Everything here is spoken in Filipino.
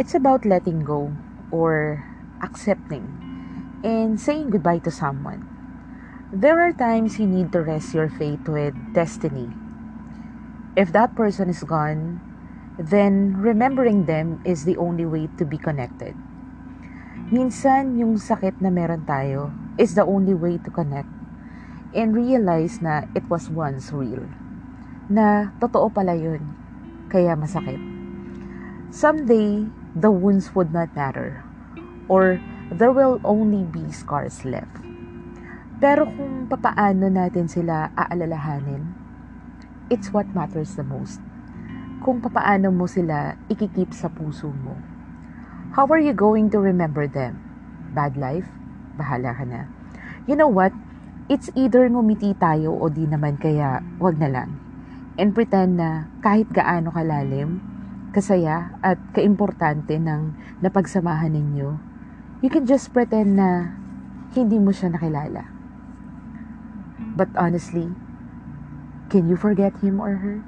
It's about letting go or accepting and saying goodbye to someone. There are times you need to rest your faith with destiny. If that person is gone, then remembering them is the only way to be connected. Minsan, yung sakit na meron tayo is the only way to connect and realize na it was once real. Na totoo pala yun, kaya masakit. Someday, the wounds would not matter or there will only be scars left. Pero kung papaano natin sila aalalahanin, it's what matters the most. Kung papaano mo sila ikikip sa puso mo. How are you going to remember them? Bad life? Bahala ka na. You know what? It's either ngumiti tayo o di naman kaya wag na lang. And pretend na kahit gaano kalalim, kasaya at kaimportante ng napagsamahan ninyo, you can just pretend na hindi mo siya nakilala. But honestly, can you forget him or her?